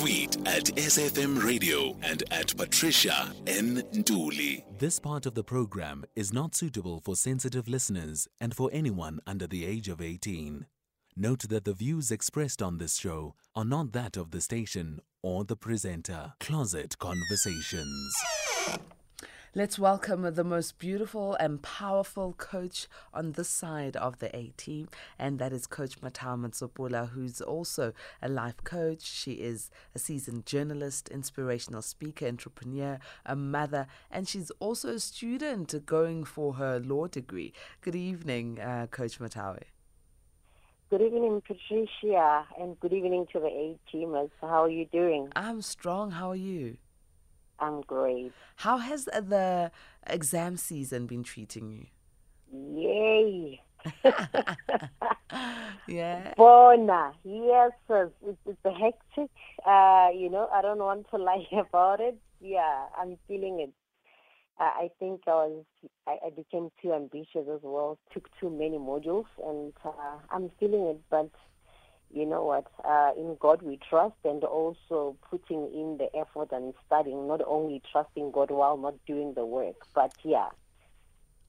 Tweet at SAFM Radio and at Patricia N. Dooley. This part of the program is not suitable for sensitive listeners and for anyone under the age of 18. Note that the views expressed on this show are not that of the station or the presenter. Closet Conversations. Let's welcome the most beautiful and powerful coach on this side of the A team, and that is Coach Mathawe Matsapola, who's also a life coach. She is a seasoned journalist, inspirational speaker, entrepreneur, a mother, and she's also a student going for her law degree. Good evening, uh, Coach Mathawe. Good evening, Patricia, and good evening to the A teamers. How are you doing? I'm strong. How are you? I'm great. How has the exam season been treating you? Yay! yeah. Bona, yes, it's, it's a hectic. Uh, you know, I don't want to lie about it. Yeah, I'm feeling it. Uh, I think I was, I, I, became too ambitious as well. Took too many modules, and uh, I'm feeling it. But you know what, uh, in God we trust and also putting in the effort and studying, not only trusting God while not doing the work. But yeah.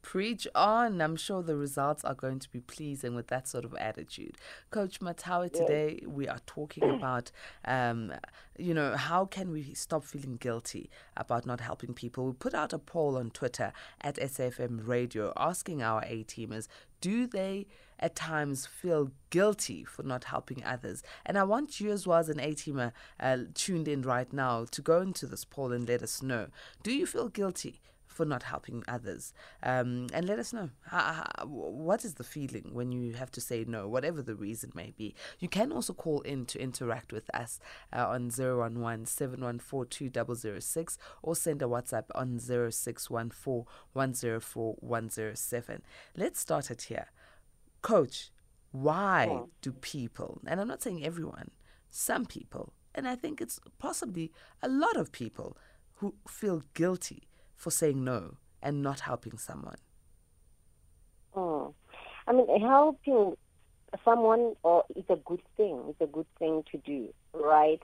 Preach on. I'm sure the results are going to be pleasing with that sort of attitude. Coach Mathawe, today yes. we are talking about, um, you know, how can we stop feeling guilty about not helping people? We put out a poll on Twitter at SAFM Radio asking our A teamers, do they at times feel guilty for not helping others. And I want you, as well as an A teamer uh, tuned in right now, to go into this poll and let us know. Do you feel guilty? For not helping others, um, and let us know how, how, what is the feeling when you have to say no, whatever the reason may be. You can also call in to interact with us uh, on 011 714 or send a WhatsApp on 0614 104 107. Let's start it here. Coach, why yeah. do people, and I'm not saying everyone, some people, and I think it's possibly a lot of people who feel guilty for saying no and not helping someone? Oh, I mean, helping someone or it's a good thing. It's a good thing to do, right?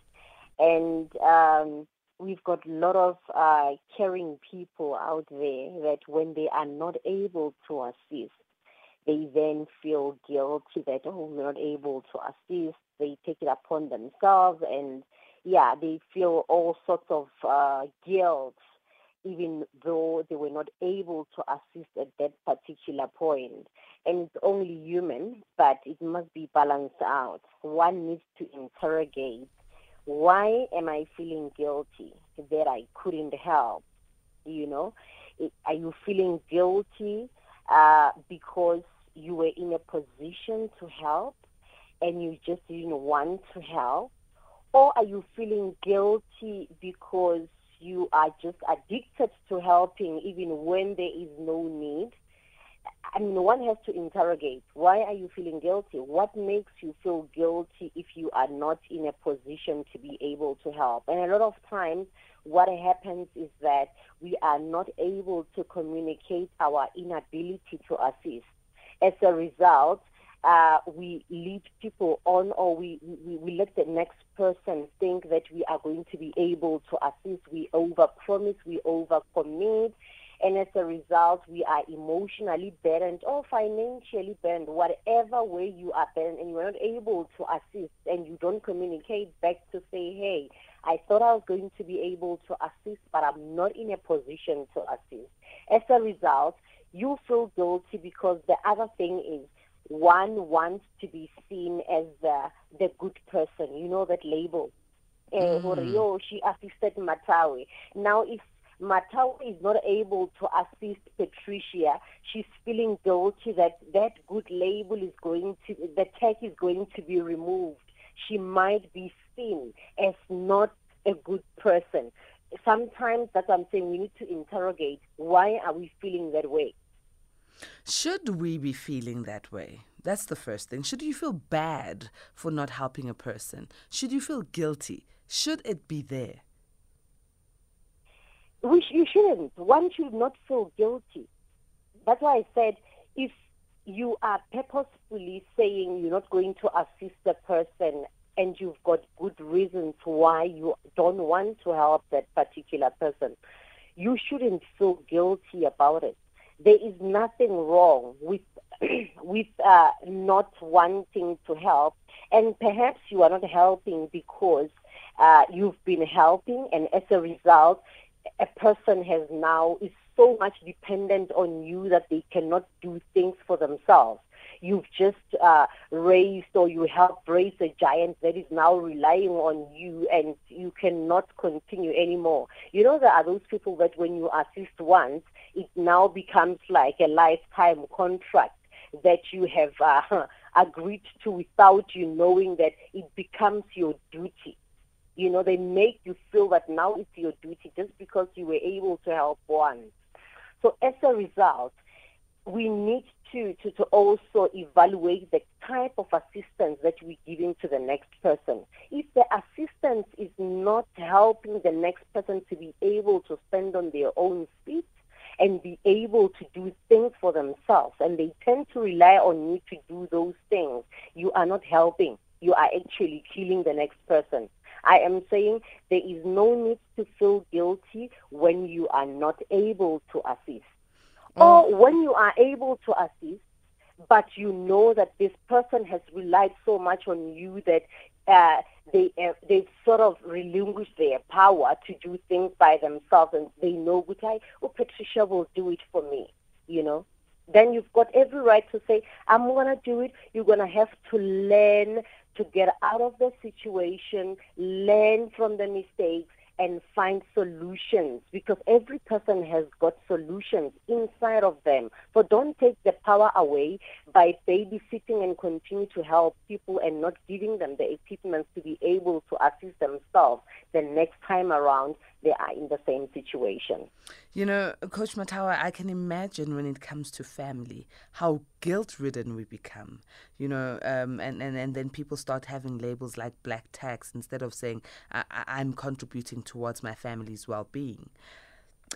And um, we've got a lot of uh, caring people out there that when they are not able to assist, they then feel guilty that, oh, we're not able to assist. They take it upon themselves and, yeah, they feel all sorts of uh, guilt even though they were not able to assist at that particular point. And it's only human, but it must be balanced out. One needs to interrogate why am I feeling guilty that I couldn't help? You know, are you feeling guilty uh, because you were in a position to help and you just didn't want to help? Or are you feeling guilty because you are just addicted to helping even when there is no need? I mean, one has to interrogate why are you feeling guilty? What makes you feel guilty if you are not in a position to be able to help? And a lot of times, what happens is that we are not able to communicate our inability to assist. As a result, uh, we lead people on or we, we, we let the next person think that we are going to be able to assist. We overpromise, we overcommit, and as a result, we are emotionally burdened or financially burdened, whatever way you are burdened, and you are not able to assist, and you don't communicate back to say, hey, I thought I was going to be able to assist, but I'm not in a position to assist. As a result, you feel guilty because the other thing is one wants to be seen as the, the good person. You know that label. Eh, mm. she assisted Mathawe. Now, if Mathawe is not able to assist Patricia, she's feeling guilty that that good label is going to, the tag is going to be removed. She might be seen as not a good person. Sometimes that's what I'm saying. We need to interrogate why are we feeling that way. Should we be feeling that way? That's the first thing. Should you feel bad for not helping a person? Should you feel guilty? Should it be there? Sh- you shouldn't. One should not feel guilty. That's why I said if you are purposefully saying you're not going to assist the person and you've got good reasons why you don't want to help that particular person, you shouldn't feel guilty about it. There is nothing wrong with with uh, not wanting to help, and perhaps you are not helping because uh, you've been helping, and as a result, a person has now is so much dependent on you that they cannot do things for themselves. You've just uh, raised or you helped raise a giant that is now relying on you and you cannot continue anymore. You know, there are those people that when you assist once, it now becomes like a lifetime contract that you have uh, agreed to without you knowing that it becomes your duty. You know, they make you feel that now it's your duty just because you were able to help one. So as a result, we need to, to, to also evaluate the type of assistance that we're giving to the next person. If the assistance is not helping the next person to be able to stand on their own feet and be able to do things for themselves, and they tend to rely on you to do those things, you are not helping. You are actually killing the next person. I am saying there is no need to feel guilty when you are not able to assist. Mm. Or when you are able to assist, but you know that this person has relied so much on you that uh, they uh, they sort of relinquish their power to do things by themselves, and they know, which I, oh, Patricia will do it for me, you know. Then you've got every right to say, I'm going to do it. You're going to have to learn to get out of the situation, learn from the mistakes, and find solutions because every person has got solutions inside of them. So don't take the power away by babysitting and continue to help people and not giving them the equipment to be able to assist themselves the next time around they are in the same situation. You know, Coach Mathawe, I can imagine when it comes to family how guilt ridden we become, you know, um, and, and, and then people start having labels like black tax instead of saying, I, am contributing towards my family's well being.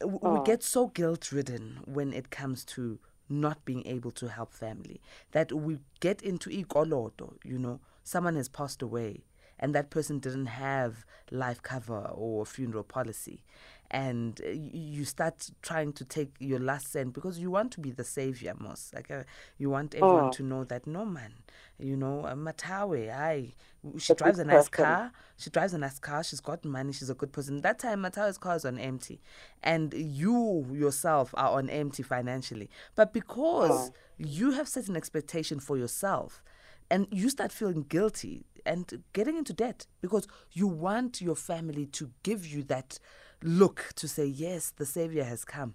We oh. get so guilt ridden when it comes to not being able to help family that we get into ikoloto, you know, someone has passed away and that person didn't have life cover or funeral policy. And you start trying to take your last cent because you want to be the savior most like uh, you want everyone oh. to know that no man you know uh, Mathawe i she drives a nice person. car. She drives a nice car. She's got money. She's a good person. That time Mathawe's car is on empty. And you yourself are on empty financially. But because oh. you have set an expectation for yourself and you start feeling guilty and getting into debt because you want your family to give you that look to say yes the savior has come.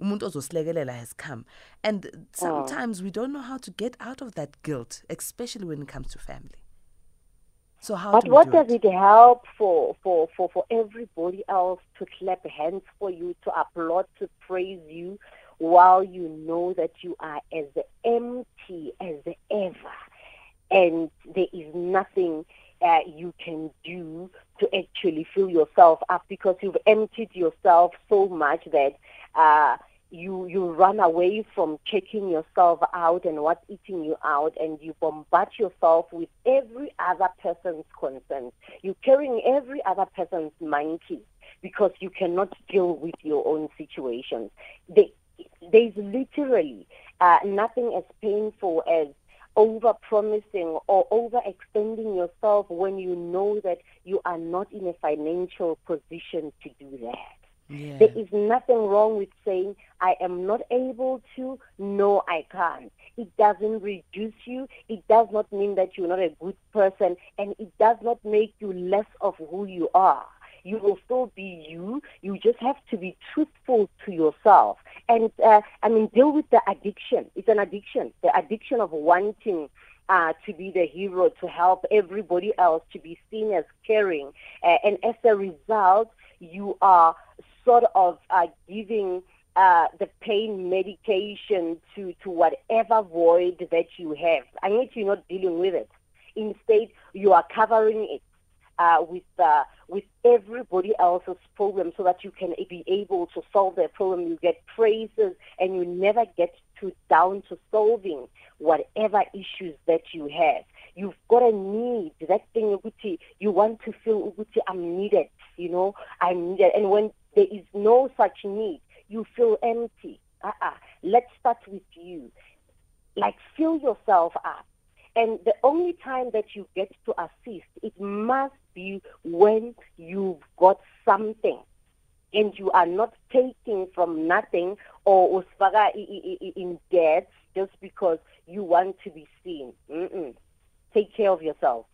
Umuntu ozosilekelela has come. And sometimes we don't know how to get out of that guilt especially when it comes to family. So how but do what do does it? it help for, for, for, for everybody else to clap hands for you to applaud to praise you while you know that you are as empty as ever and there is nothing uh, you can do to actually fill yourself up because you've emptied yourself so much that uh, you you run away from checking yourself out and what's eating you out and you bombard yourself with every other person's concerns. You're carrying every other person's monkey because you cannot deal with your own situations. There, there's literally uh, nothing as painful as over promising or overextending yourself when you know that you are not in a financial position to do that. Yeah. There is nothing wrong with saying, I am not able to. No, I can't. It doesn't reduce you. It does not mean that you're not a good person. And it does not make you less of who you are you will still be you. You just have to be truthful to yourself. And uh, I mean, deal with the addiction. It's an addiction. The addiction of wanting uh, to be the hero, to help everybody else, to be seen as caring. Uh, and as a result, you are sort of uh, giving uh, the pain medication to, to whatever void that you have. I need you're not dealing with it. Instead, you are covering it uh, with uh, with everybody else's problem so that you can be able to solve their problem. You get praises and you never get to down to solving whatever issues that you have. you've got a need, that thing ukuthi you want to feel ukuthi I'm needed, you know, I'm needed. And when there is no such need, you feel empty. Uh-uh. Let's start with you. Like fill yourself up. And the only time that you get to assist, it must be when you've got something and you are not taking from nothing or usfaga in debt just because you want to be seen. Mm-mm. Take care of yourself.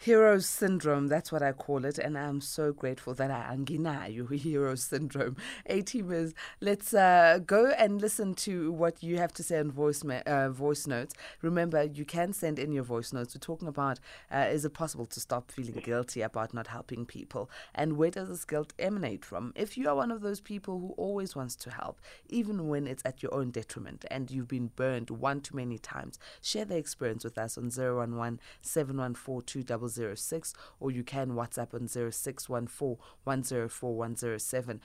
Hero syndrome, that's what I call it, and I'm so grateful that I anginayo hero syndrome. A teamers, let's uh, go and listen to what you have to say on voice ma- uh, voice notes. Remember, you can send in your voice notes. We're talking about uh, is it possible to stop feeling guilty about not helping people, and where does this guilt emanate from? If you are one of those people who always wants to help, even when it's at your own detriment, and you've been burned one too many times, share the experience with us on 011 714 006 or you can WhatsApp on 0614 104 107.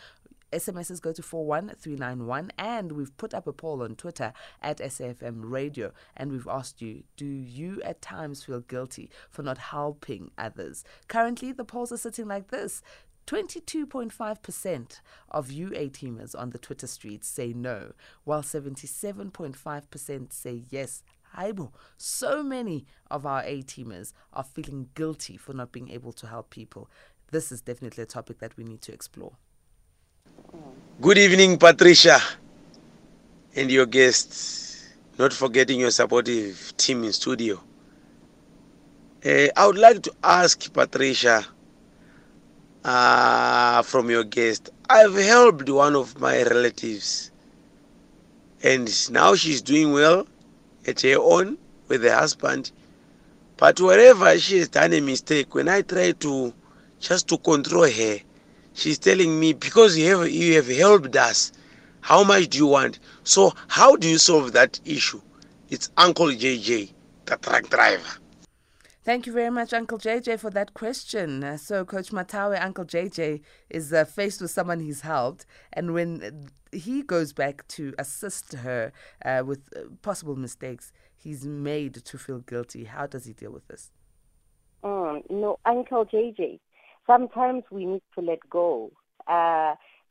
SMSs go to 41391 and we've put up a poll on Twitter at SAFM Radio and we've asked you, do you at times feel guilty for not helping others? Currently the polls are sitting like this. 22.5% of UA teamers on the Twitter streets say no, while 77.5% say yes. Aibo, so many of our A teamers are feeling guilty for not being able to help people. This is definitely a topic that we need to explore. Good evening, Patricia, and your guests. Not forgetting your supportive team in studio. Uh, I would like to ask Patricia uh, from your guest. I've helped one of my relatives, and now she's doing well at her own with her husband. But wherever she has done a mistake, when I try to just to control her, she's telling me because you have you have helped us. How much do you want? So how do you solve that issue? It's Uncle JJ, the truck driver. Thank you very much, Uncle JJ, for that question. Uh, so, Coach Mathawe, Uncle JJ is uh, faced with someone he's helped, and when he goes back to assist her uh, with uh, possible mistakes he's made to feel guilty, how does he deal with this? Mm, no, Uncle JJ, sometimes we need to let go.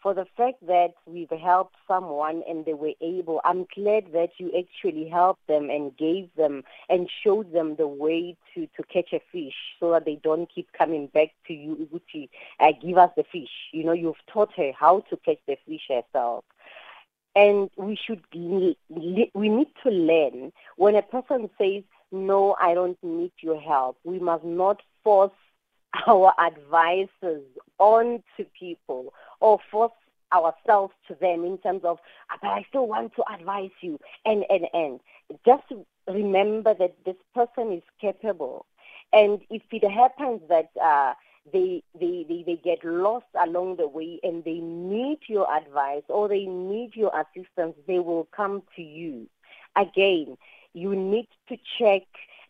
For the fact that we've helped someone and they were able, I'm glad that you actually helped them and gave them and showed them the way to, to catch a fish so that they don't keep coming back to you, Uguchi, uh, give us the fish. You know, you've taught her how to catch the fish herself. And we should, we need to learn when a person says, no, I don't need your help, we must not force our advices on to people or force ourselves to them in terms of, ah, but I still want to advise you, and, and, and. Just remember that this person is capable. And if it happens that uh, they, they, they, they get lost along the way and they need your advice or they need your assistance, they will come to you. Again, you need to check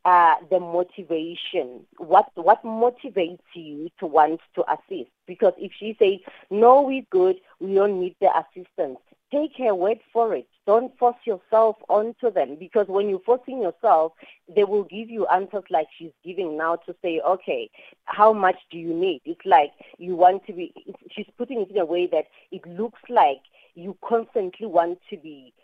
uh, the motivation. What what motivates you to want to assist? Because if she says no, we're good, we don't need the assistance. Take her word for it. Don't force yourself onto them because when you're forcing yourself, they will give you answers like she's giving now to say, okay, how much do you need? It's like you want to be. She's putting it in a way that it looks like you constantly want to be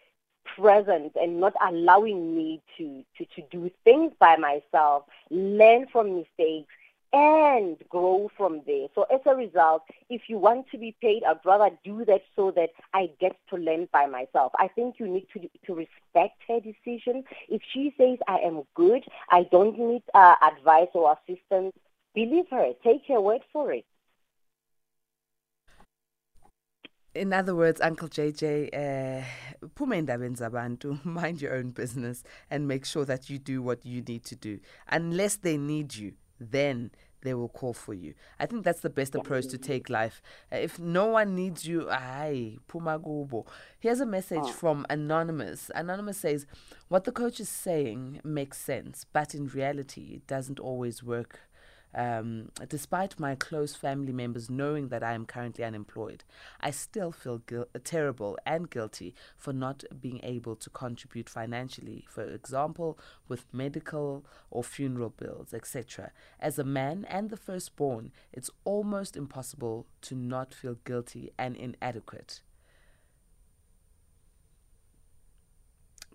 present and not allowing me to, to, to do things by myself, learn from mistakes, and grow from there. So as a result, if you want to be paid, I'd rather do that so that I get to learn by myself. I think you need to to respect her decision. If she says I am good, I don't need uh, advice or assistance, believe her. Take her word for it. In other words, Uncle JJ, uh, zabantu, mind your own business and make sure that you do what you need to do. Unless they need you, then they will call for you. I think that's the best approach to take life. Uh, if no one needs you, ay, pumagubo. Here's a message oh. from Anonymous. Anonymous says, What the coach is saying makes sense, but in reality, it doesn't always work um, despite my close family members knowing that I am currently unemployed, I still feel terrible and guilty for not being able to contribute financially, for example, with medical or funeral bills, etc. As a man and the firstborn, it's almost impossible to not feel guilty and inadequate.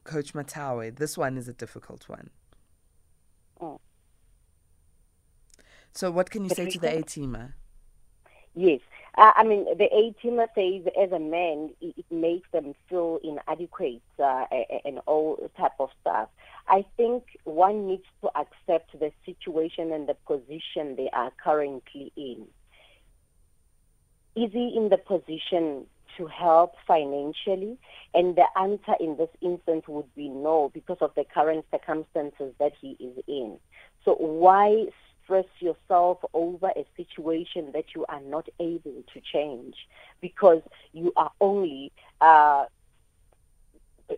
Coach Mathawe, this one is a difficult one. Mm. So, what can you say to the A teamer? Yes. Uh, I mean, the A teamer says as a man, it, it makes them feel inadequate uh, and all type of stuff. I think one needs to accept the situation and the position they are currently in. Is he in the position to help financially? And the answer in this instance would be no, because of the current circumstances that he is in. So why stress yourself over a situation that you are not able to change? Because you are only uh,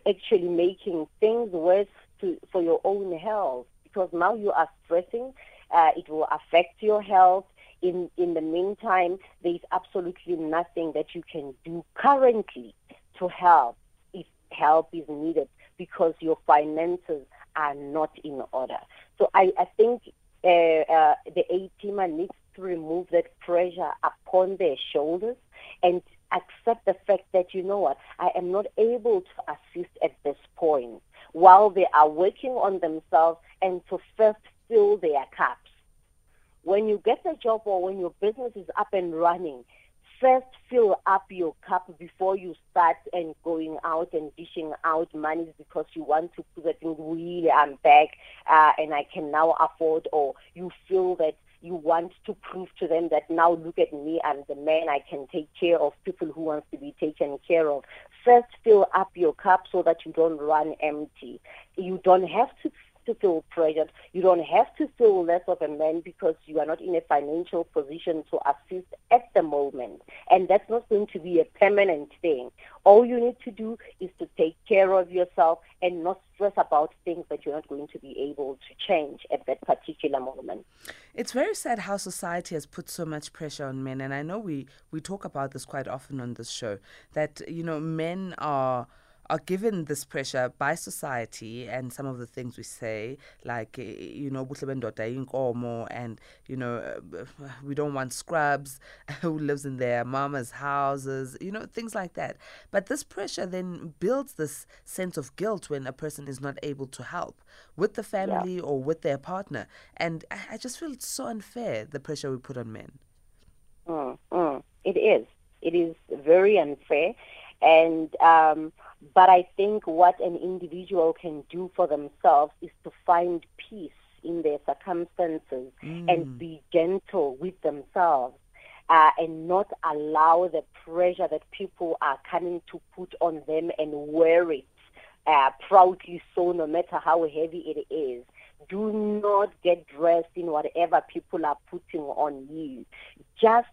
actually making things worse to, for your own health. Because now you are stressing, uh, it will affect your health in, in the meantime, there is absolutely nothing that you can do currently to help if help is needed because your finances are not in order. So I, I think uh, uh, the A teamer needs to remove that pressure upon their shoulders and accept the fact that, you know what, I am not able to assist at this point while they are working on themselves and to first fill their cups. When you get a job or when your business is up and running, first fill up your cup before you start and going out and dishing out money because you want to in really I'm back uh, and I can now afford or you feel that you want to prove to them that now look at me I'm the man I can take care of people who wants to be taken care of. First fill up your cup so that you don't run empty. You don't have to to feel pressured. You don't have to feel less of a man because you are not in a financial position to assist at the moment. And that's not going to be a permanent thing. All you need to do is to take care of yourself and not stress about things that you're not going to be able to change at that particular moment. It's very sad how society has put so much pressure on men. And I know we, we talk about this quite often on this show that, you know, men are are given this pressure by society and some of the things we say, like, eh, you know, and, you know, uh, we don't want scrubs who lives in their mama's houses, you know, things like that. But this pressure then builds this sense of guilt when a person is not able to help with the family yeah. or with their partner. And I just feel it's so unfair, the pressure we put on men. Mm, mm, it is. It is very unfair. And, um, but I think what an individual can do for themselves is to find peace in their circumstances mm. and be gentle with themselves. Uh, and not allow the pressure that people are coming to put on them and wear it uh, proudly so, no matter how heavy it is. Do not get dressed in whatever people are putting on you. Just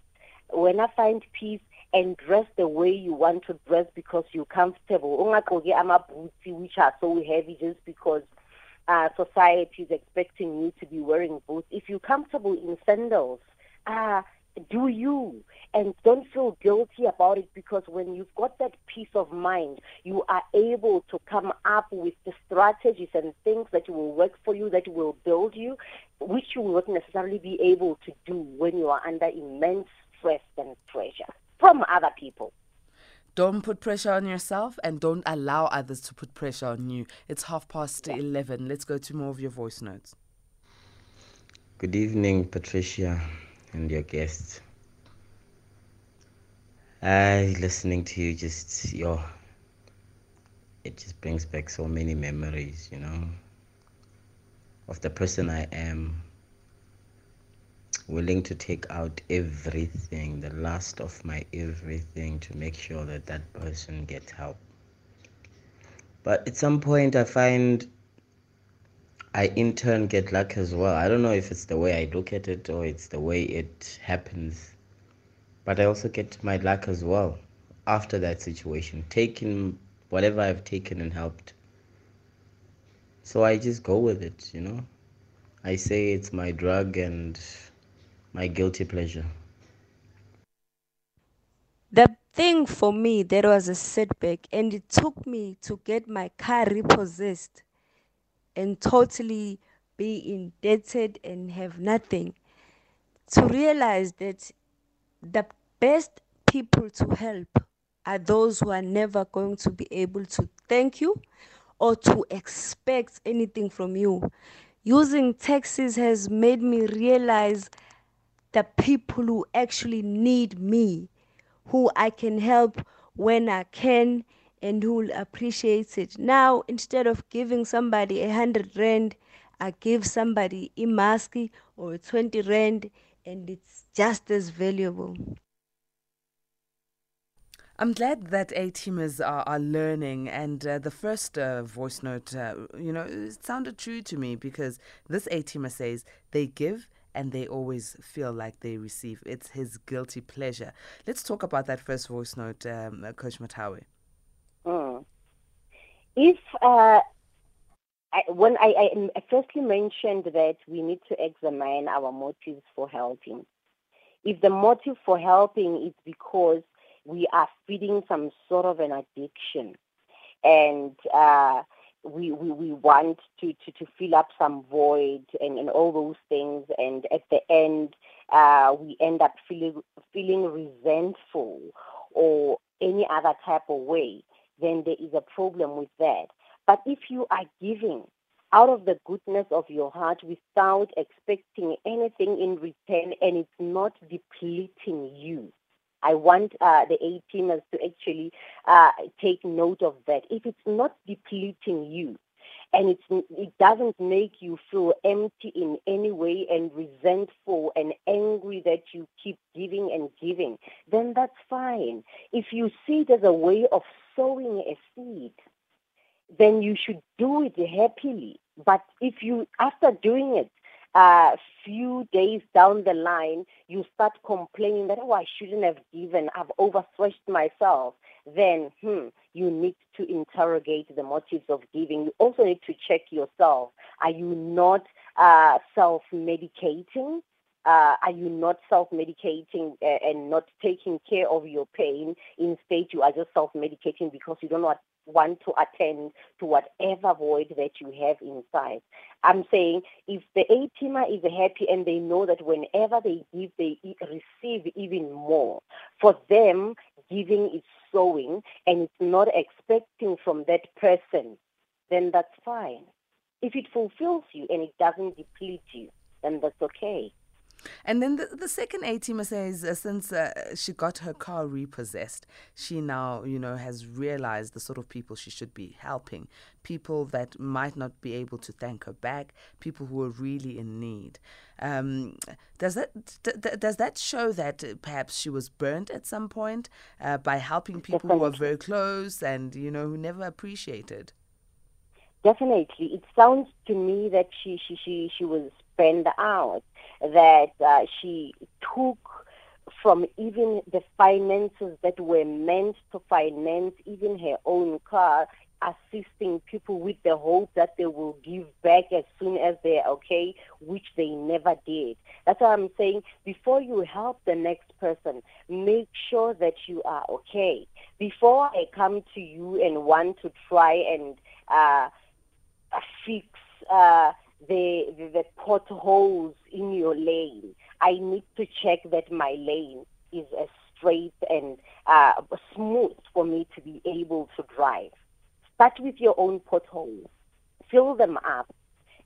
when I find peace, and dress the way you want to dress because you're comfortable. Ungagqoki amabhutsi which are so heavy just because uh, society is expecting you to be wearing boots. If you're comfortable in sandals, uh, do you and don't feel guilty about it because when you've got that peace of mind you are able to come up with the strategies and things that will work for you that will build you which you will not necessarily be able to do when you are under immense stress and pressure from other people. Don't put pressure on yourself and don't allow others to put pressure on you. It's half past yeah. 11. Let's go to more of your voice notes. Good evening, Patricia and your guests. I listening to you just your it just brings back so many memories, you know, of the person I am willing to take out everything, the last of my everything, to make sure that that person gets help. But at some point, I find I in turn get luck as well. I don't know if it's the way I look at it or it's the way it happens, but I also get my luck as well after that situation, taking whatever I've taken and helped. So I just go with it, you know. I say it's my drug and my guilty pleasure. The thing for me that was a setback, and it took me to get my car repossessed and totally be indebted and have nothing to realize that the best people to help are those who are never going to be able to thank you or to expect anything from you. Using taxis has made me realize the people who actually need me, who I can help when I can and who will appreciate it. Now, instead of giving somebody a hundred rand, I give somebody a mask or 20 rand and it's just as valuable. I'm glad that A teamers are, are learning, and uh, the first uh, voice note, uh, you know, it sounded true to me because this A teamer says they give and they always feel like they receive. It's his guilty pleasure. Let's talk about that first voice note, um, Coach Mathawe. Mm. If uh, I, when I, I firstly mentioned that we need to examine our motives for helping. If the motive for helping is because we are feeding some sort of an addiction and uh, we, we, we want to, to, to fill up some void and, and all those things and at the end uh, we end up feeling, feeling resentful or any other type of way, then there is a problem with that. But if you are giving out of the goodness of your heart without expecting anything in return and it's not depleting you, I want uh, the A teamers to actually uh, take note of that. If it's not depleting you, and it doesn't make you feel empty in any way and resentful and angry that you keep giving and giving, then that's fine. If you see it as a way of sowing a seed, then you should do it happily. But if you, after doing it, uh, few days down the line, you start complaining that, oh, I shouldn't have given, I've overstretched myself, then hmm, you need to interrogate the motives of giving. You also need to check yourself. Are you not uh, self-medicating? Uh, are you not self-medicating uh, and not taking care of your pain? Instead, you are just self-medicating because you don't know what want to attend to whatever void that you have inside. I'm saying if the A teamer is happy and they know that whenever they give, they receive even more. For them, giving is sowing and it's not expecting from that person, then that's fine. If it fulfills you and it doesn't deplete you, then that's okay. And then the, the second A teamer says uh, since uh, she got her car repossessed, she now, you know, has realized the sort of people she should be helping. People that might not be able to thank her back, people who are really in need. Um, does that d- does that show that perhaps she was burnt at some point uh, by helping people who are very close and you know who never appreciated? Definitely, it sounds to me that she she she, she was burned out that uh, she took from even the finances that were meant to finance even her own car, assisting people with the hope that they will give back as soon as they're okay, which they never did. That's why I'm saying before you help the next person, make sure that you are okay. Before I come to you and want to try and uh, fix uh, the, the, the potholes in your lane. I need to check that my lane is as straight and uh, smooth for me to be able to drive. Start with your own potholes. Fill them up.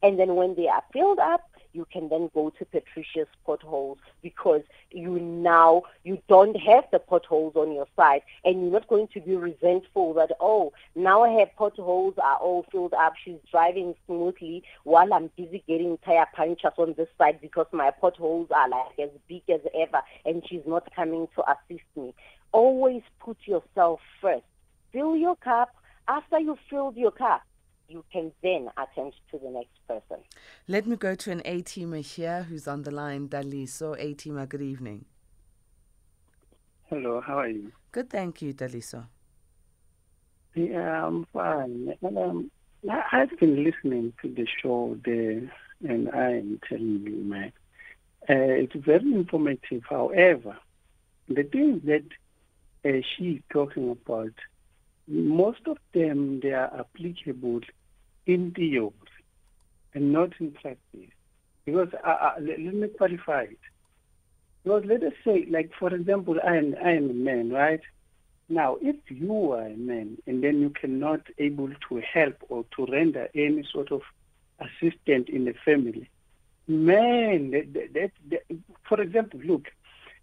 And then when they are filled up, you can then go to Patricia's potholes because you now you don't have the potholes on your side and you're not going to be resentful that oh now her potholes are all filled up she's driving smoothly while I'm busy getting tire punctures on this side because my potholes are like as big as ever and she's not coming to assist me. Always put yourself first. Fill your cup. After you filled your cup you can then attend to the next person. Let me go to an A teamer here who's on the line, Daliso. A teamer, good evening. Hello, how are you? Good, thank you, Daliso. Yeah, I'm fine. And, um, I've been listening to the show there, and I am telling you, man, Uh, it's very informative. However, the thing that uh, she is talking about, most of them they are applicable in theory and not in practice. Because uh, uh, let, let me qualify it. Because let us say, like for example, I am I am a man, right? Now, if you are a man and then you cannot able to help or to render any sort of assistance in the family, man, that, that, that, for example, look,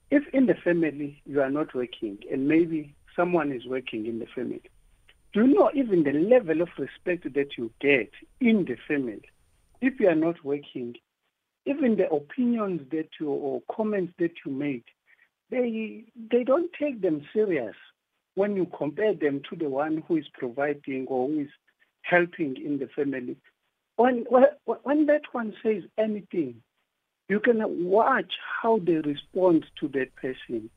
if in the family you are not working and maybe someone is working in the family, do you know even the level of respect that you get in the family? If you are not working, even the opinions that you or comments that you make, they they don't take them serious when you compare them to the one who is providing or who is helping in the family. When when that one says anything, you can watch how they respond to that person.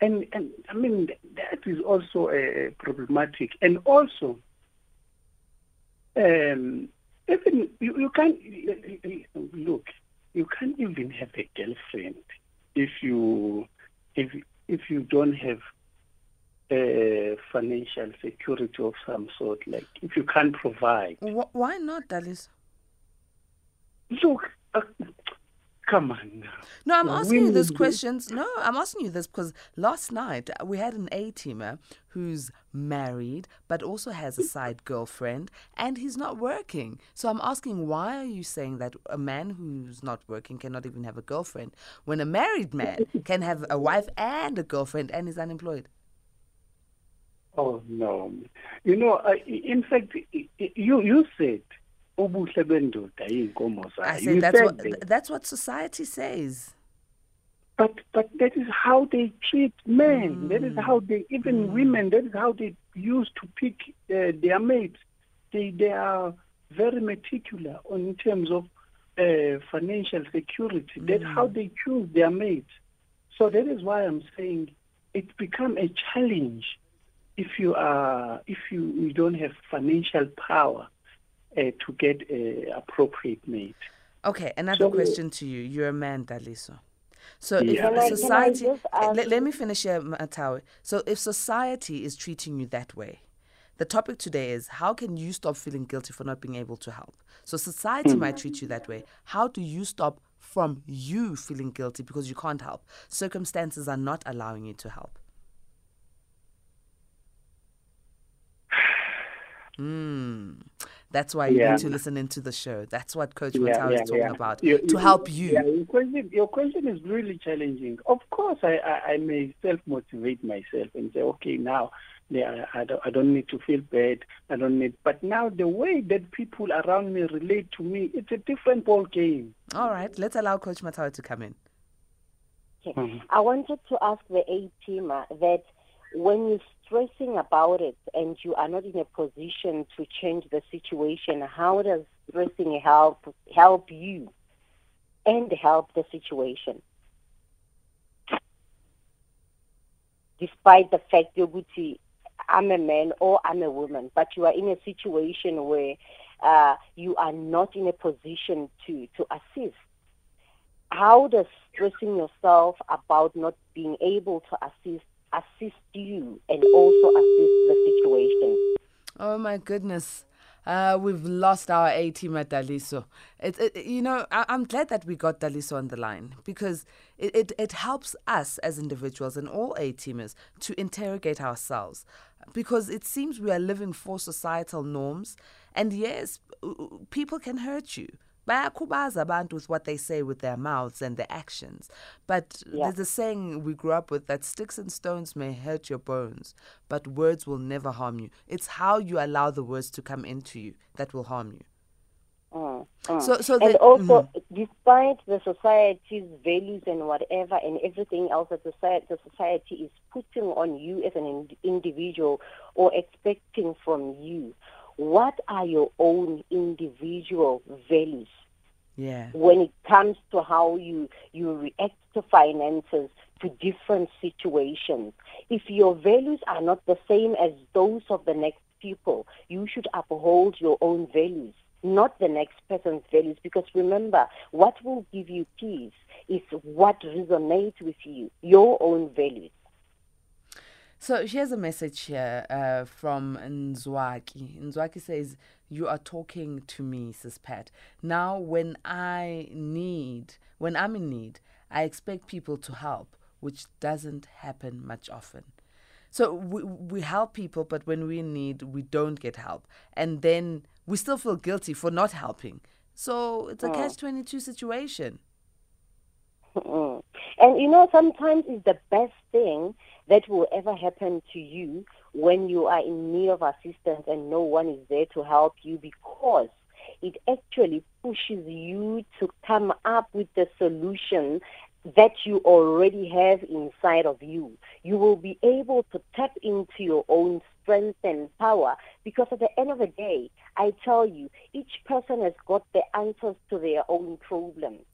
And, and I mean, that is also uh, problematic. And also, um, even you, you can't look. You can't even have a girlfriend if you if if you don't have a financial security of some sort. Like if you can't provide. Why not, Dalis? Look, uh, Come on now. No, I'm asking you these questions. No, I'm asking you this because last night we had an A teamer who's married but also has a side girlfriend and he's not working. So I'm asking why are you saying that a man who's not working cannot even have a girlfriend when a married man can have a wife and a girlfriend and is unemployed? Oh no. You know, uh, in fact you you said ubuhle bendoda I said that's what that's what society says. But but that is how they treat men. Mm. That is how they even mm. women. That is how they used to pick uh, their mates. They they are very meticulous in terms of uh, financial security. Mm. That's how they choose their mates. So that is why I'm saying it become a challenge if you are if you, you don't have financial power Uh, to get a appropriate mate. Okay, another so, uh, question to you. You're a man, Daliso. So yeah. if society, eh, let, let, me finish here, Mathawe. So if society is treating you that way, the topic today is how can you stop feeling guilty for not being able to help? So society mm. might treat you that way. How do you stop from you feeling guilty because you can't help? Circumstances are not allowing you to help. Hmm. That's why you yeah. need to listen into the show. That's what Coach yeah, yeah, is talking about you, to you, help you. Yeah, your question, your question is really challenging. Of course, I, I, I may self motivate myself and say, okay, now yeah, I don't, I don't need to feel bad. I don't need. But now the way that people around me relate to me, it's a different ball game. All right, let's allow Coach Mathawe to come in. Okay. Mm-hmm. I wanted to ask the A teamer that when you're stressing about it and you are not in a position to change the situation, how does stressing help help you and help the situation? Despite the fact that I'm a man or I'm a woman, but you are in a situation where uh, you are not in a position to, to assist. How does stressing yourself about not being able to assist assist you and also assist the situation. Oh my goodness. Uh, we've lost our A team at Daliso. It, it, you know, I, am glad that we got Daliso on the line because it, it, it helps us as individuals and all A teamers to interrogate ourselves because it seems we are living for societal norms. And yes, people can hurt you bayakhubaza abantu with what they say with their mouths and their actions. But yeah. there's a saying we grew up with that sticks and stones may hurt your bones, but words will never harm you. It's how you allow the words to come into you that will harm you. Mm, mm. So, so and also, mm. despite the society's values and whatever, and everything else that the society, the society is putting on you as an in, individual or expecting from you, what are your own individual values? Yeah. When it comes to how you you react to finances, to different situations. If your values are not the same as those of the next people, you should uphold your own values not the next person's values. Because remember, what will give you peace is what resonates with you, your own values. So here's a message here uh, from Nzwaki. Nzwaki says, You are talking to me, Sis Pat. Now, when I need, when I'm in need, I expect people to help, which doesn't happen much often. So we, we help people, but when we need, we don't get help. And then we still feel guilty for not helping. So it's a Mm. catch 22 situation. Mm. And you know, sometimes it's the best thing that will ever happen to you when you are in need of assistance and no one is there to help you because it actually pushes you to come up with the solution that you already have inside of you. You will be able to tap into your own strength and power because at the end of the day, I tell you, each person has got the answers to their own problems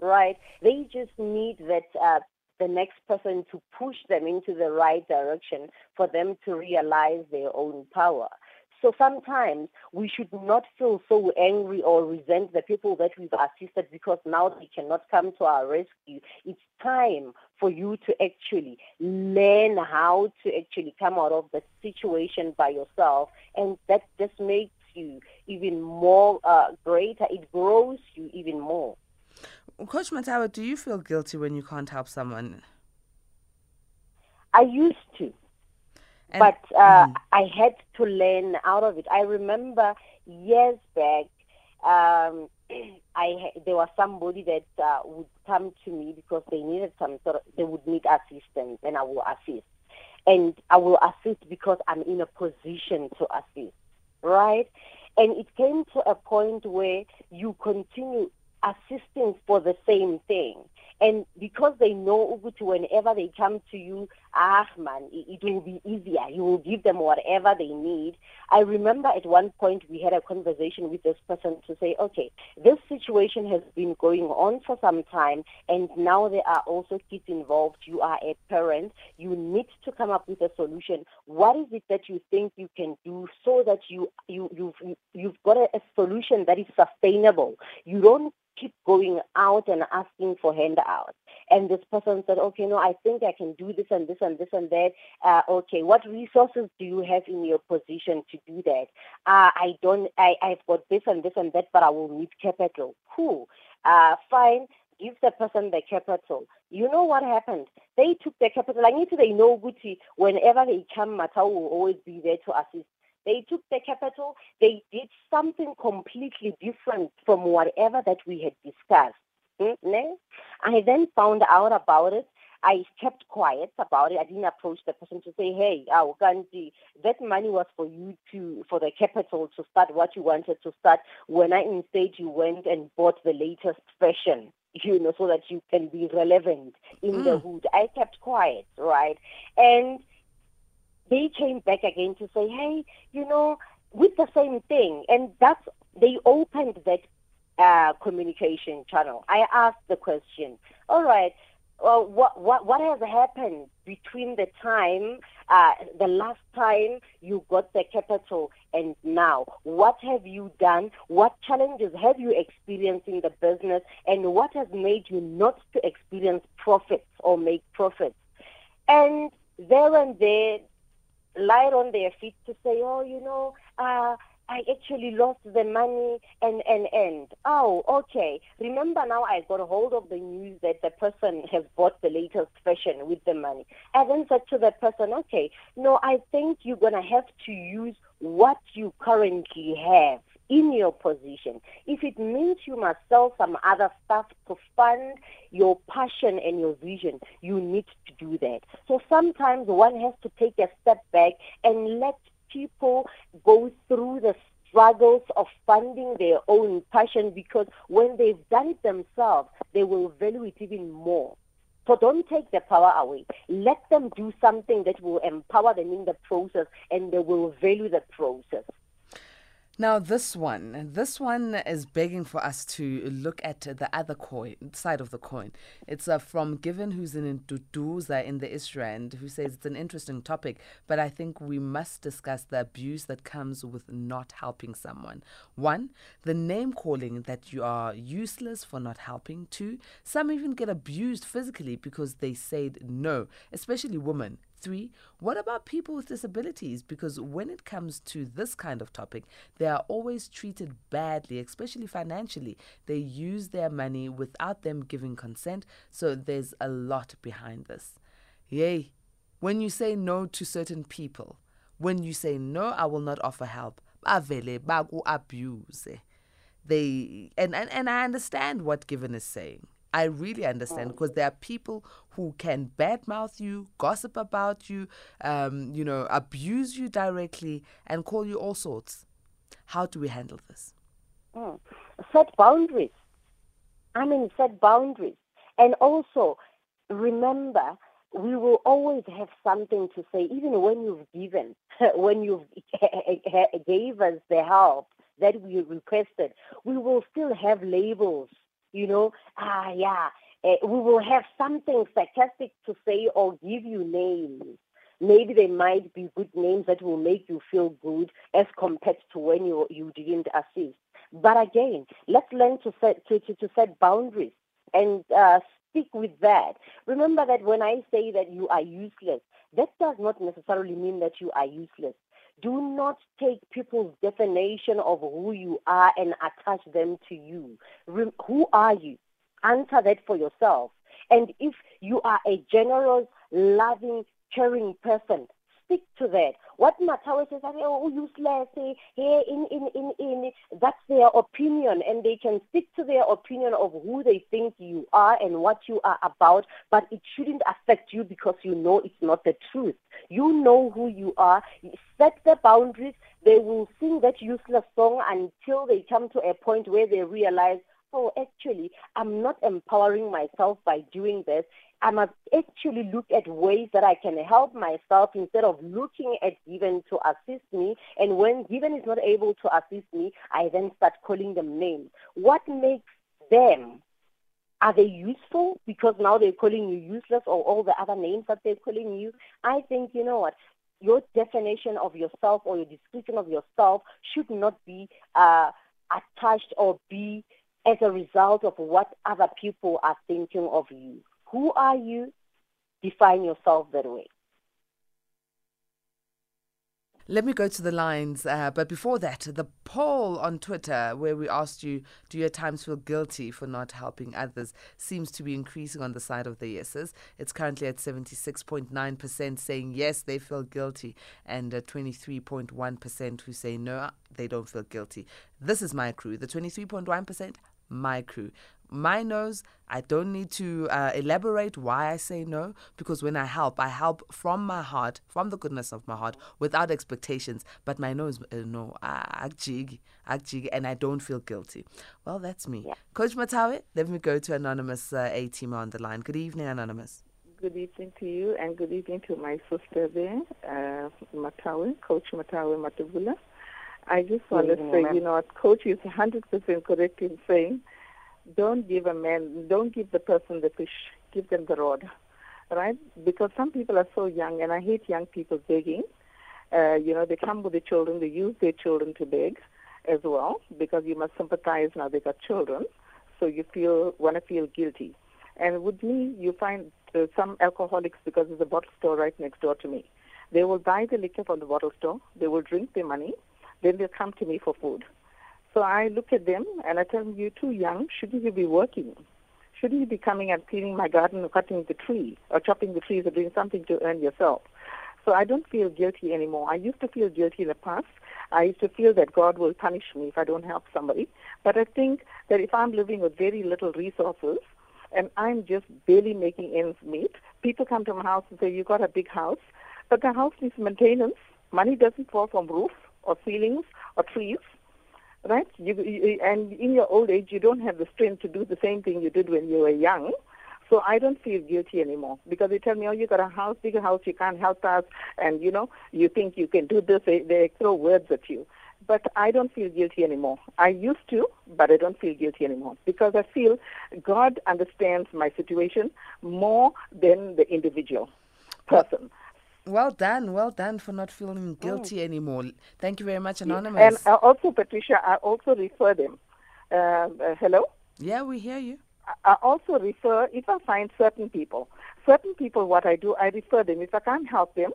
right? They just need that uh, the next person to push them into the right direction for them to realize their own power. So sometimes we should not feel so angry or resent the people that we've assisted because now they cannot come to our rescue. It's time for you to actually learn how to actually come out of the situation by yourself, and that just makes you even more uh, greater. It grows you even more. Coach Mathawe, do you feel guilty when you can't help someone? I used to, And- but uh, Mhm. I had to learn out of it. I remember years back, um, I there was somebody that uh, would come to me because they needed some sort of, they would need assistance, and I will assist. And I will assist because I'm in a position to assist, right? And it came to a point where you continue assisting for the same thing. And because they know Ugutu, whenever they come to you, ah man, it, it will be easier. You will give them whatever they need. I remember at one point we had a conversation with this person to say, okay, this situation has been going on for some time, and now there are also kids involved. You are a parent. You need to come up with a solution. What is it that you think you can do so that you you you've you've got a, a solution that is sustainable? You don't keep going out and asking for handouts. And this person said, okay, no, I think I can do this and this and this and that. Uh, okay, what resources do you have in your position to do that? Uh, I don't, I, I've got this and this and that, but I will need capital. Cool. Uh, fine. Give the person the capital. You know what happened? They took the capital. I need to they know Gucci. Whenever they come, Mathawe will always be there to assist. They took the capital. They did something completely different from whatever that we had discussed. Hmm, ne? I then found out about it. I kept quiet about it. I didn't approach the person to say, "Hey, oh, Gandhi, that money was for you to for the capital to start what you wanted to start." When I instead you went and bought the latest fashion, you know, so that you can be relevant in the hood. I kept quiet, right? And they came back again to say, hey, you know, with the same thing. And that's, they opened that uh, communication channel. I asked the question, all right, well, what, what, what has happened between the time, uh, the last time you got the capital and now? What have you done? What challenges have you experienced in the business? And what has made you not to experience profits or make profits? And there and there, light on their feet to say, oh, you know, uh, I actually lost the money and, and, and. Oh, okay. Remember now I got a hold of the news that the person has bought the latest fashion with the money. I then said to the person, okay, no, I think you're going to have to use what you currently have in your position. If it means you must sell some other stuff to fund your passion and your vision, you need to do that. So sometimes one has to take a step back and let people go through the struggles of funding their own passion because when they've done it themselves, they will value it even more. So don't take the power away. Let them do something that will empower them in the process and they will value the process. Now, this one, this one is begging for us to look at the other coin, side of the coin. It's uh, from Given, who's in Duduza in the Israel, and who says it's an interesting topic, but I think we must discuss the abuse that comes with not helping someone. One, the name calling that you are useless for not helping. Two, some even get abused physically because they said no, especially women. Three, what about people with disabilities? Because when it comes to this kind of topic, they are always treated badly, especially financially. They use their money without them giving consent, so there's a lot behind this. Yay. When you say no to certain people, when you say no, I will not offer help, bavele baku abuse. They and, and, and I understand what Given is saying. I really understand because there are people who can badmouth you, gossip about you, um, you know, abuse you directly, and call you all sorts. How do we handle this? Mm. Set boundaries. I mean, set boundaries. And also, remember, we will always have something to say, even when you've given, when you gave us the help that we requested. We will still have labels you know, ah, yeah, uh, we will have something sarcastic to say or give you names. Maybe they might be good names that will make you feel good as compared to when you you didn't assist. But again, let's learn to set to, to, to set boundaries and uh, stick with that. Remember that when I say that you are useless, that does not necessarily mean that you are useless. Do not take people's definition of who you are and attach them to you. Who are you? Answer that for yourself. And if you are a generous, loving, caring person, stick to that. What Mathawe says, oh, useless, hey, in, in, in, in, that's their opinion, and they can stick to their opinion of who they think you are and what you are about, but it shouldn't affect you because you know it's not the truth. You know who you are. Set the boundaries. They will sing that useless song until they come to a point where they realize, oh, actually, I'm not empowering myself by doing this. I must actually look at ways that I can help myself instead of looking at Given to assist me. And when Given is not able to assist me, I then start calling them names. What makes them? Are they useful because now they're calling you useless or all the other names that they're calling you? I think, you know what? Your definition of yourself or your description of yourself should not be uh, attached or be as a result of what other people are thinking of you. Who are you? Define yourself that way. Let me go to the lines, uh, but before that, the poll on Twitter where we asked you, do you at times feel guilty for not helping others, seems to be increasing on the side of the yeses. It's currently at 76.9% saying yes, they feel guilty, and 23.1% who say no, they don't feel guilty. This is my crew, the 23.1%, my crew my no's, I don't need to uh, elaborate why I say no because when I help, I help from my heart, from the goodness of my heart, without expectations. But my nose, no is uh, no, akjig, akjig, and I don't feel guilty. Well, that's me. Yeah. Coach Mathawe, let me go to Anonymous uh, A team on the line. Good evening, Anonymous. Good evening to you, and good evening to my sister there, uh, Mathawe, Coach Mathawe Matsapola. I just want to say, you know, Coach is 100% correct in saying don't give a man, don't give the person the fish, give them the rod, right? Because some people are so young, and I hate young people begging. Uh, you know, they come with the children, they use their children to beg as well, because you must sympathize now they got children, so you feel want to feel guilty. And with me, you find uh, some alcoholics because there's a bottle store right next door to me. They will buy the liquor from the bottle store, they will drink their money, then they'll come to me for food. So I look at them and I tell them, you're too young. Shouldn't you be working? Shouldn't you be coming and cleaning my garden or cutting the tree or chopping the trees or doing something to earn yourself? So I don't feel guilty anymore. I used to feel guilty in the past. I used to feel that God will punish me if I don't help somebody. But I think that if I'm living with very little resources and I'm just barely making ends meet, people come to my house and say, you got a big house, but the house needs maintenance. Money doesn't fall from roof or ceilings or trees right? You, you, and in your old age, you don't have the strength to do the same thing you did when you were young. So I don't feel guilty anymore because they tell me, oh, you got a house, bigger house, you can't help us, and you know, you think you can do this. They, they throw words at you. but I don't feel guilty anymore. I used to, but I don't feel guilty anymore because I feel God understands my situation more than the individual person. Well done, well done for not feeling guilty mm. anymore. Thank you very much, Anonymous. And uh, also, Patricia, I also refer them. Uh, uh, hello? Yeah, we hear you. I also refer, if I find certain people, certain people, what I do, I refer them. If I can't help them,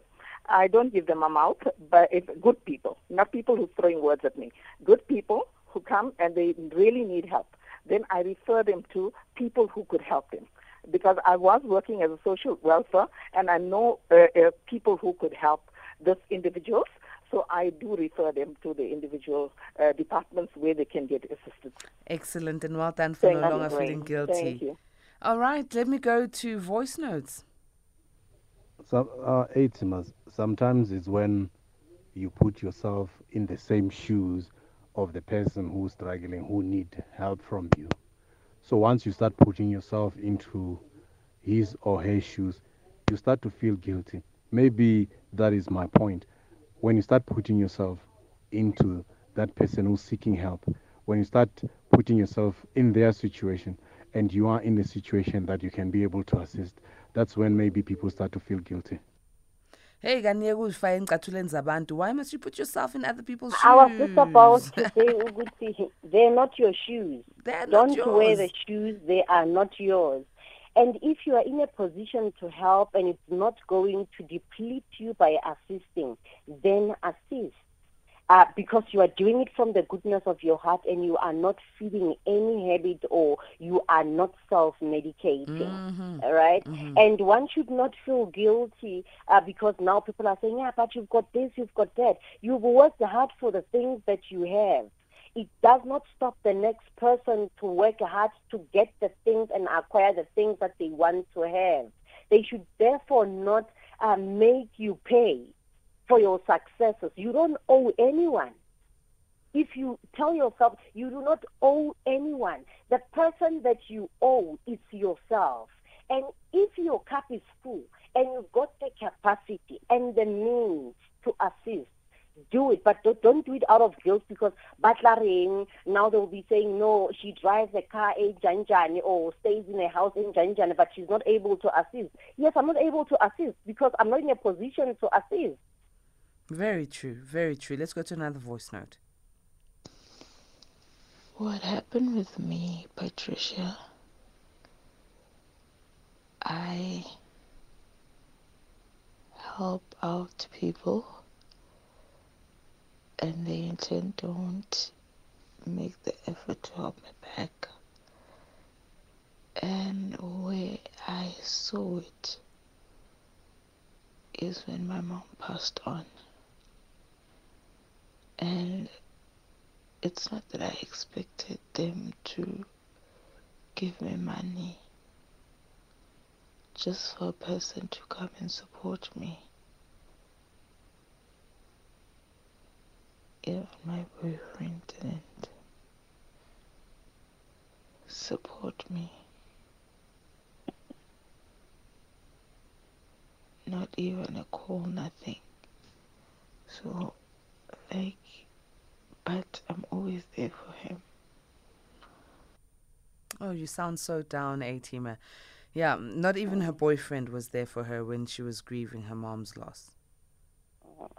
I don't give them a mouth, but it's good people, not people who throwing words at me. Good people who come and they really need help. Then I refer them to people who could help them. Because I was working as a social welfare and I know uh, uh, people who could help these individuals. So I do refer them to the individual uh, departments where they can get assistance. Excellent and well done for Thank no longer feeling guilty. Thank you. All right, let me go to voice notes. So, uh, sometimes it's when you put yourself in the same shoes of the person who's struggling, who need help from you. So once you start putting yourself into his or her shoes, you start to feel guilty. Maybe that is my point. When you start putting yourself into that person who's seeking help, when you start putting yourself in their situation and you are in the situation that you can be able to assist, that's when maybe people start to feel guilty. Hey kaniyeka uzifaka encathuleni zabantu. Why must you put yourself in other people's shoes I was just about to say ukuthi they're not your shoes. They're don't not yours. wear the shoes they are not yours. And if you are in a position to help and it's not going to deplete you by assisting then assist uh, because you are doing it from the goodness of your heart and you are not feeding any habit or you are not self-medicating, mm-hmm. right? Mm-hmm. And one should not feel guilty uh, because now people are saying, yeah, but you've got this, you've got that. You've worked hard for the things that you have. It does not stop the next person to work hard to get the things and acquire the things that they want to have. They should therefore not uh, make you pay for your successes. You don't owe anyone. If you tell yourself you do not owe anyone, the person that you owe is yourself. And if your cup is full and you've got the capacity and the means to assist, do it, but don't, don't do it out of guilt because butlering now they'll be saying no, she drives a car eh, in Janjani or stays in a house in Janjani, but she's not able to assist. Yes, I'm not able to assist because I'm not in a position to assist. Very true, very true. Let's go to another voice note. What happened with me, Patricia? I help out people and they in turn don't make the effort to help me back. And where I saw it is when my mom passed on. And it's not that I expected them to give me money just for a person to come and support me. Even my boyfriend didn't support me. Not even a call, nothing. So, like, but I'm always there for him. Oh, you sound so down, Atima. Yeah, not even her boyfriend was there for her when she was grieving her mom's loss.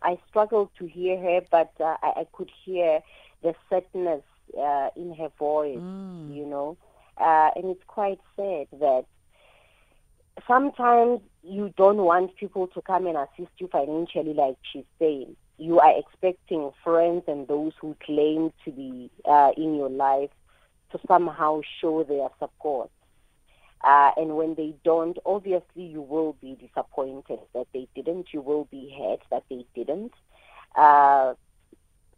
I struggled to hear her, but uh, I, I, could hear the sadness uh, in her voice, mm. you know. Uh, and it's quite sad that sometimes you don't want people to come and assist you financially, like she's saying you are expecting friends and those who claim to be uh, in your life to somehow show their support. Uh, and when they don't, obviously you will be disappointed that they didn't. You will be hurt that they didn't. Uh,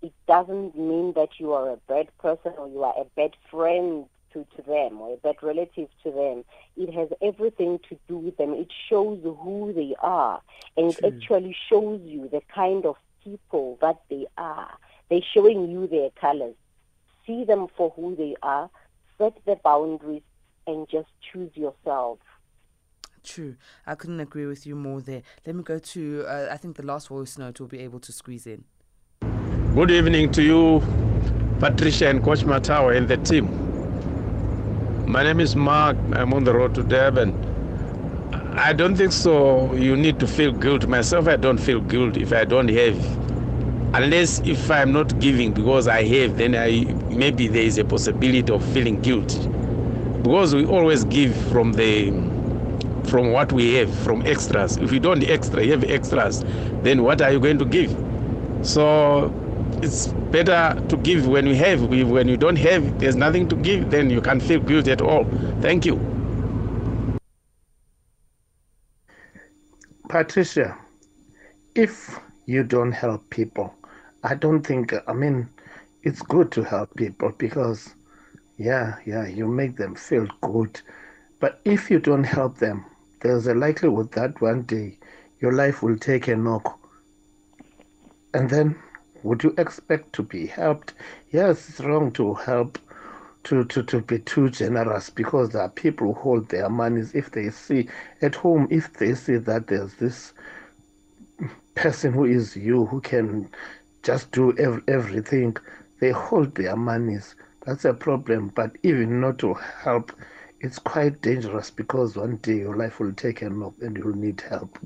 it doesn't mean that you are a bad person or you are a bad friend to, to them or a bad relative to them. It has everything to do with them. It shows who they are. And True. it actually shows you the kind of people that they are. They're showing you their colors. See them for who they are, set the boundaries, and just choose yourself. True. I couldn't agree with you more there. Let me go to, uh, I think the last voice note will be able to squeeze in. Good evening to you, Patricia and Coach Mathawe and the team. My name is Mark. I'm on the road to Durban. I don't think so. You need to feel guilt. Myself, I don't feel guilt if I don't have. Unless if I'm not giving because I have, then I maybe there is a possibility of feeling guilt. Because we always give from the from what we have, from extras. If you don't extra, you have extras, then what are you going to give? So it's better to give when you have. When you don't have, there's nothing to give, then you can't feel guilty at all. Thank you. Patricia, if you don't help people, I don't think, I mean, it's good to help people because, yeah, yeah, you make them feel good. But if you don't help them, there's a likelihood that one day your life will take a knock. And then would you expect to be helped? Yes, it's wrong to help to, to, to be too generous because there are people who hold their monies if they see at home, if they see that there's this person who is you who can just do ev- everything, they hold their monies. That's a problem. But even not to help, it's quite dangerous because one day your life will take a knock and you'll need help.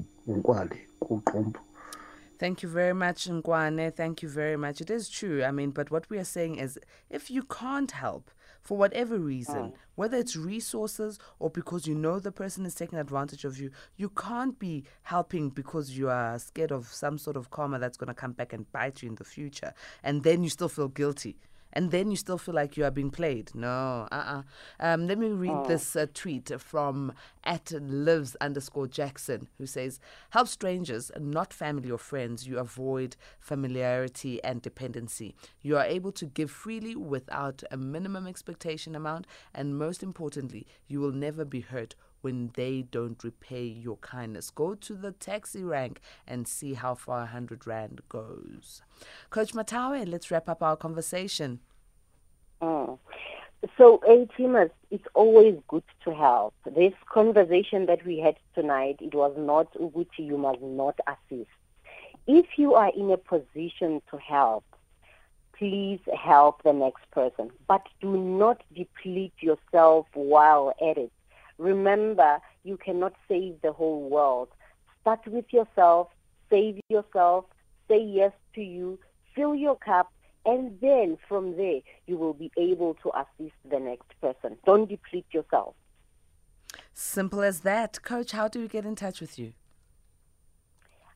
Thank you very much, Nkwane. Thank you very much. It is true. I mean, but what we are saying is if you can't help for whatever reason, Mm. whether it's resources or because you know the person is taking advantage of you, you can't be helping because you are scared of some sort of karma that's going to come back and bite you in the future. And then you still feel guilty. And then you still feel like you are being played. No, uh-uh. Um, let me read Oh. this uh, tweet from at lives underscore Jackson, who says, "Help strangers, not family or friends. You avoid familiarity and dependency. You are able to give freely without a minimum expectation amount, and most importantly, you will never be hurt." When they don't repay your kindness, go to the taxi rank and see how far a 100 Rand goes. Coach Mathawe, let's wrap up our conversation. Mm. So, A teamers, it's always good to help. This conversation that we had tonight, it was not Uguti, you must not assist. If you are in a position to help, please help the next person. But do not deplete yourself while at it. Remember, you cannot save the whole world. Start with yourself, save yourself, say yes to you, fill your cup, and then from there you will be able to assist the next person. Don't deplete yourself. Simple as that. Coach, how do we get in touch with you?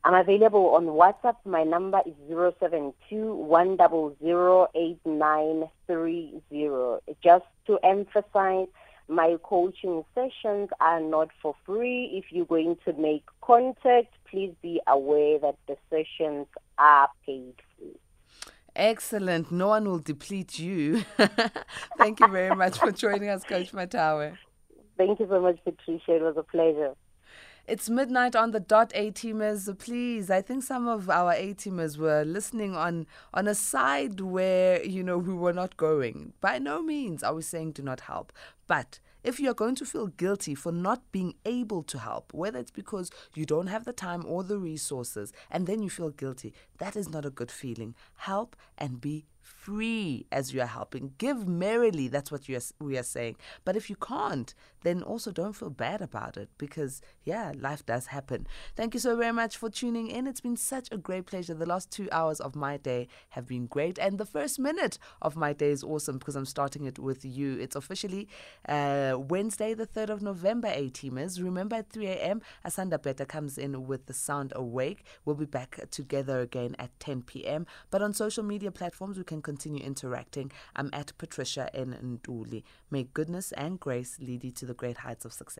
I'm available on WhatsApp. My number is 072-100-8930. Just to emphasize, my coaching sessions are not for free. If you're going to make contact, please be aware that the sessions are paid for. Excellent. No one will deplete you. Thank you very much for joining us, Coach Mathawe. Thank you so much, Patricia. It was a pleasure. It's midnight on the dot, A teamers. Please, I think some of our A teamers were listening on on a side where you know we were not going. By no means are we saying do not help, but if you are going to feel guilty for not being able to help, whether it's because you don't have the time or the resources, and then you feel guilty, that is not a good feeling. Help and be free as you are helping. Give merrily, that's what are, we are saying. But if you can't, then also don't feel bad about it because, yeah, life does happen. Thank you so very much for tuning in. It's been such a great pleasure. The last two hours of my day have been great. And the first minute of my day is awesome because I'm starting it with you. It's officially uh, Wednesday, the 3rd of November, A teamers. Remember at 3 a.m., Asanda Beta comes in with the sound awake. We'll be back together again at 10 p.m. But on social media platforms, we can continue interacting. I'm at Patricia N. Nduli. May goodness and grace lead you to the great heights of success.